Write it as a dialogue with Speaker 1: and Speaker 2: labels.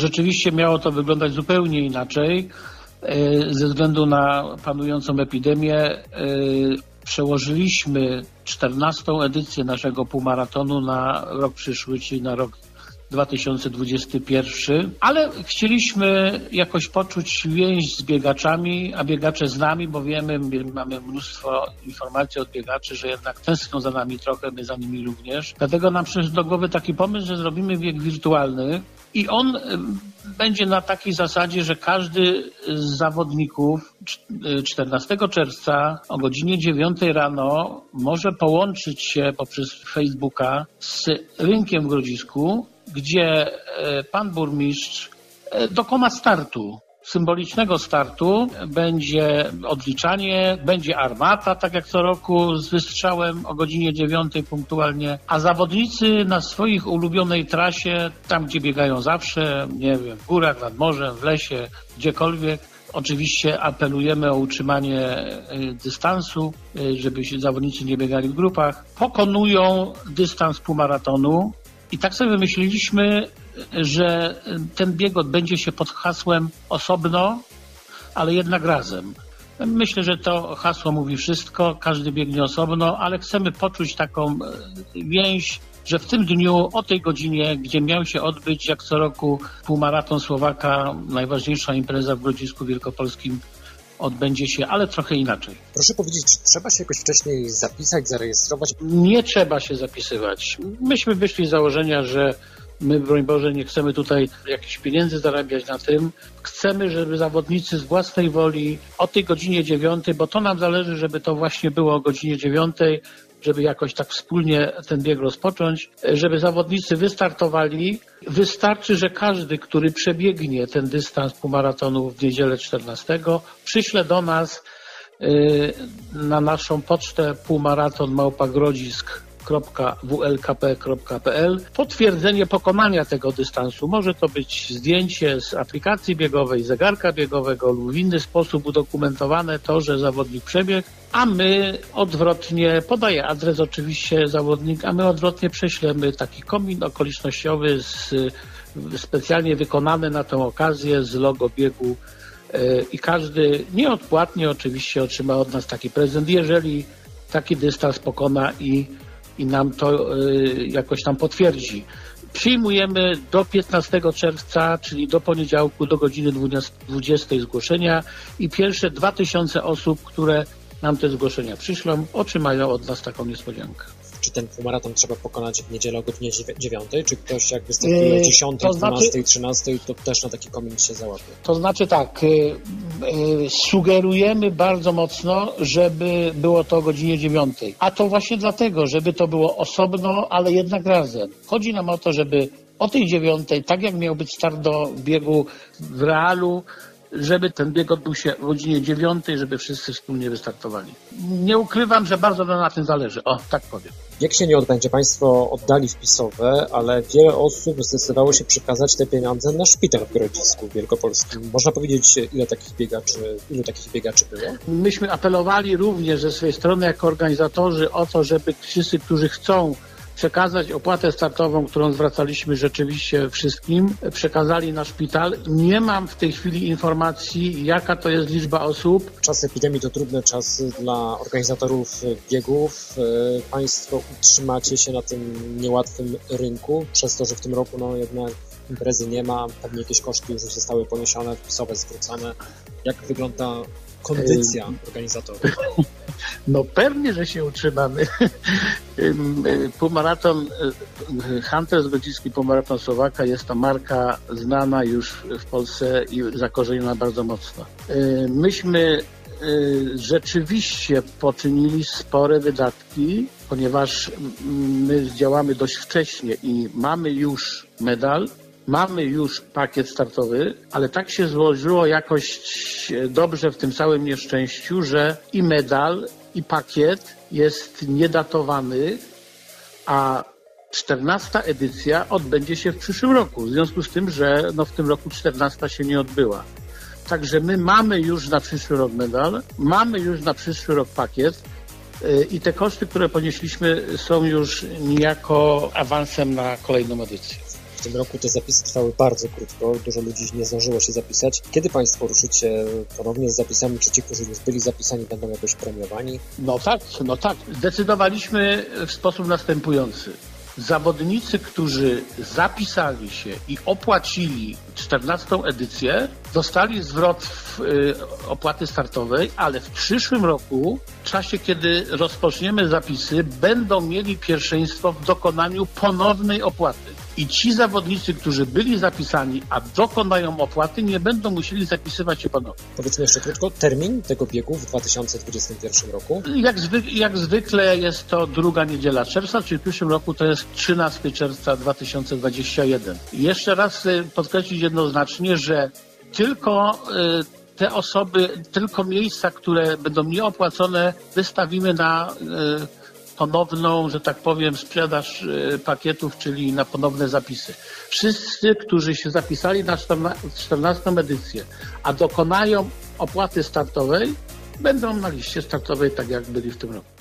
Speaker 1: Rzeczywiście miało to wyglądać zupełnie inaczej. E, ze względu na panującą epidemię e, przełożyliśmy 14. edycję naszego półmaratonu na rok przyszły, czyli na rok 2021, ale chcieliśmy jakoś poczuć więź z biegaczami, a biegacze z nami, bo wiemy, mamy mnóstwo informacji od biegaczy, że jednak tęsknią za nami trochę, my za nimi również. Dlatego nam przyszedł do głowy taki pomysł, że zrobimy bieg wirtualny i on będzie na takiej zasadzie, że każdy z zawodników 14 czerwca o godzinie 9 rano może połączyć się poprzez Facebooka z rynkiem w Grodzisku gdzie e, pan burmistrz dokona startu symbolicznego startu będzie odliczanie, będzie armata, tak jak co roku, z wystrzałem o godzinie 9 punktualnie, a zawodnicy na swoich ulubionej trasie, tam gdzie biegają zawsze, nie wiem, w górach, nad morzem, w lesie, gdziekolwiek, Oczywiście apelujemy o utrzymanie e, dystansu, żeby się zawodnicy nie biegali w grupach. Pokonują dystans półmaratonu i tak sobie wymyśliliśmy, że ten bieg odbędzie się pod hasłem osobno, ale jednak razem. Myślę, że to hasło mówi wszystko, każdy biegnie osobno, ale chcemy poczuć taką e, więź, że w tym dniu, o tej godzinie, gdzie miał się odbyć jak co roku półmaraton Słowaka, najważniejsza impreza w Grodzisku Wielkopolskim, odbędzie się, ale trochę inaczej.
Speaker 2: Proszę powiedzieć, czy trzeba się jakoś wcześniej zapisać, zarejestrować?
Speaker 1: Nie trzeba się zapisywać. Myśmy wyszli z założenia, że My, broń Boże, nie chcemy tutaj jakichś pieniędzy zarabiać na tym. Chcemy, żeby zawodnicy z własnej woli o tej godzinie dziewiątej, bo to nam zależy, żeby to właśnie było o godzinie dziewiątej, żeby jakoś tak wspólnie ten bieg rozpocząć, żeby zawodnicy wystartowali. Wystarczy, że każdy, który przebiegnie ten dystans półmaratonu w niedzielę 14, przyśle do nas y, na naszą pocztę półmaraton małpagrodzisk www.wlkp.pl potwierdzenie pokonania tego dystansu. Może to być zdjęcie z aplikacji biegowej, zegarka biegowego lub w inny sposób udokumentowane to, że zawodnik przebiegł, a my odwrotnie, podaję adres oczywiście zawodnik, a my odwrotnie prześlemy taki komin okolicznościowy z, specjalnie wykonany na tę okazję z logo biegu e, i każdy nieodpłatnie oczywiście otrzyma od nas taki prezent, jeżeli taki dystans pokona i i nam to y, jakoś tam potwierdzi. Przyjmujemy do 15 czerwca, czyli do poniedziałku, do godziny 20 zgłoszenia i pierwsze 2000 osób, które nam te zgłoszenia przyślą, otrzymają od nas taką niespodziankę
Speaker 2: czy ten półmaraton trzeba pokonać w niedzielę o godzinie 9, czy ktoś jak występuje 10, to 12, znaczy, 13, to też na taki komin się załapie?
Speaker 1: To znaczy tak, y, y, sugerujemy bardzo mocno, żeby było to o godzinie 9. A to właśnie dlatego, żeby to było osobno, ale jednak razem. Chodzi nam o to, żeby o tej dziewiątej, tak jak miał być start do biegu w realu, żeby ten bieg odbył się o godzinie dziewiątej, żeby wszyscy wspólnie wystartowali. Nie ukrywam, że bardzo nam na tym zależy. O, tak powiem.
Speaker 2: Jak się nie odbędzie, Państwo oddali wpisowe, ale wiele osób zdecydowało się przekazać te pieniądze na szpital w Grodzisku Wielkopolskim. Można powiedzieć, ile takich biegaczy, ilu takich biegaczy było?
Speaker 1: Myśmy apelowali również ze swojej strony jako organizatorzy o to, żeby wszyscy, którzy chcą przekazać opłatę startową, którą zwracaliśmy rzeczywiście wszystkim, przekazali na szpital. Nie mam w tej chwili informacji, jaka to jest liczba osób.
Speaker 2: Czas epidemii to trudne czasy dla organizatorów biegów. E, państwo utrzymacie się na tym niełatwym rynku, przez to, że w tym roku no jednak imprezy nie ma, pewnie jakieś koszty już zostały poniesione, wpisowe zwrócone. Jak wygląda kondycja organizatorów?
Speaker 1: No pewnie, że się utrzymamy. Półmaraton Hunter Grodziski Półmaraton Słowaka jest to marka znana już w Polsce i zakorzeniona bardzo mocno. Myśmy rzeczywiście poczynili spore wydatki, ponieważ my działamy dość wcześnie i mamy już medal, mamy już pakiet startowy, ale tak się złożyło jakoś dobrze w tym całym nieszczęściu, że i medal, i pakiet jest niedatowany, a 14 edycja odbędzie się w przyszłym roku, w związku z tym, że no w tym roku 14 się nie odbyła. Także my mamy już na przyszły rok medal, mamy już na przyszły rok pakiet y, i te koszty, które ponieśliśmy są już niejako awansem na kolejną edycję
Speaker 2: tym roku te zapisy trwały bardzo krótko, dużo ludzi nie zdążyło się zapisać. Kiedy Państwo ruszycie ponownie z zapisami, czy ci, którzy już byli zapisani, będą jakoś premiowani?
Speaker 1: No tak, no tak. Zdecydowaliśmy w sposób następujący. Zawodnicy, którzy zapisali się i opłacili 14 edycję, dostali zwrot w, y, opłaty startowej, ale w przyszłym roku, w czasie kiedy rozpoczniemy zapisy, będą mieli pierwszeństwo w dokonaniu ponownej opłaty. I ci zawodnicy, którzy byli zapisani, a dokonają opłaty, nie będą musieli zapisywać się ponownie.
Speaker 2: Powiedzmy jeszcze krótko, termin tego biegu w 2021 roku.
Speaker 1: Jak, jak zwykle jest to druga niedziela czerwca, czyli w przyszłym roku to jest 13 czerwca 2021. I jeszcze raz y, podkreślić jednoznacznie, że tylko y, te osoby, tylko miejsca, które będą nieopłacone, wystawimy na y, ponowną, że tak powiem, sprzedaż pakietów, czyli na ponowne zapisy. Wszyscy, którzy się zapisali na 14 edycję, a dokonają opłaty startowej, będą na liście startowej, tak jak byli w tym roku.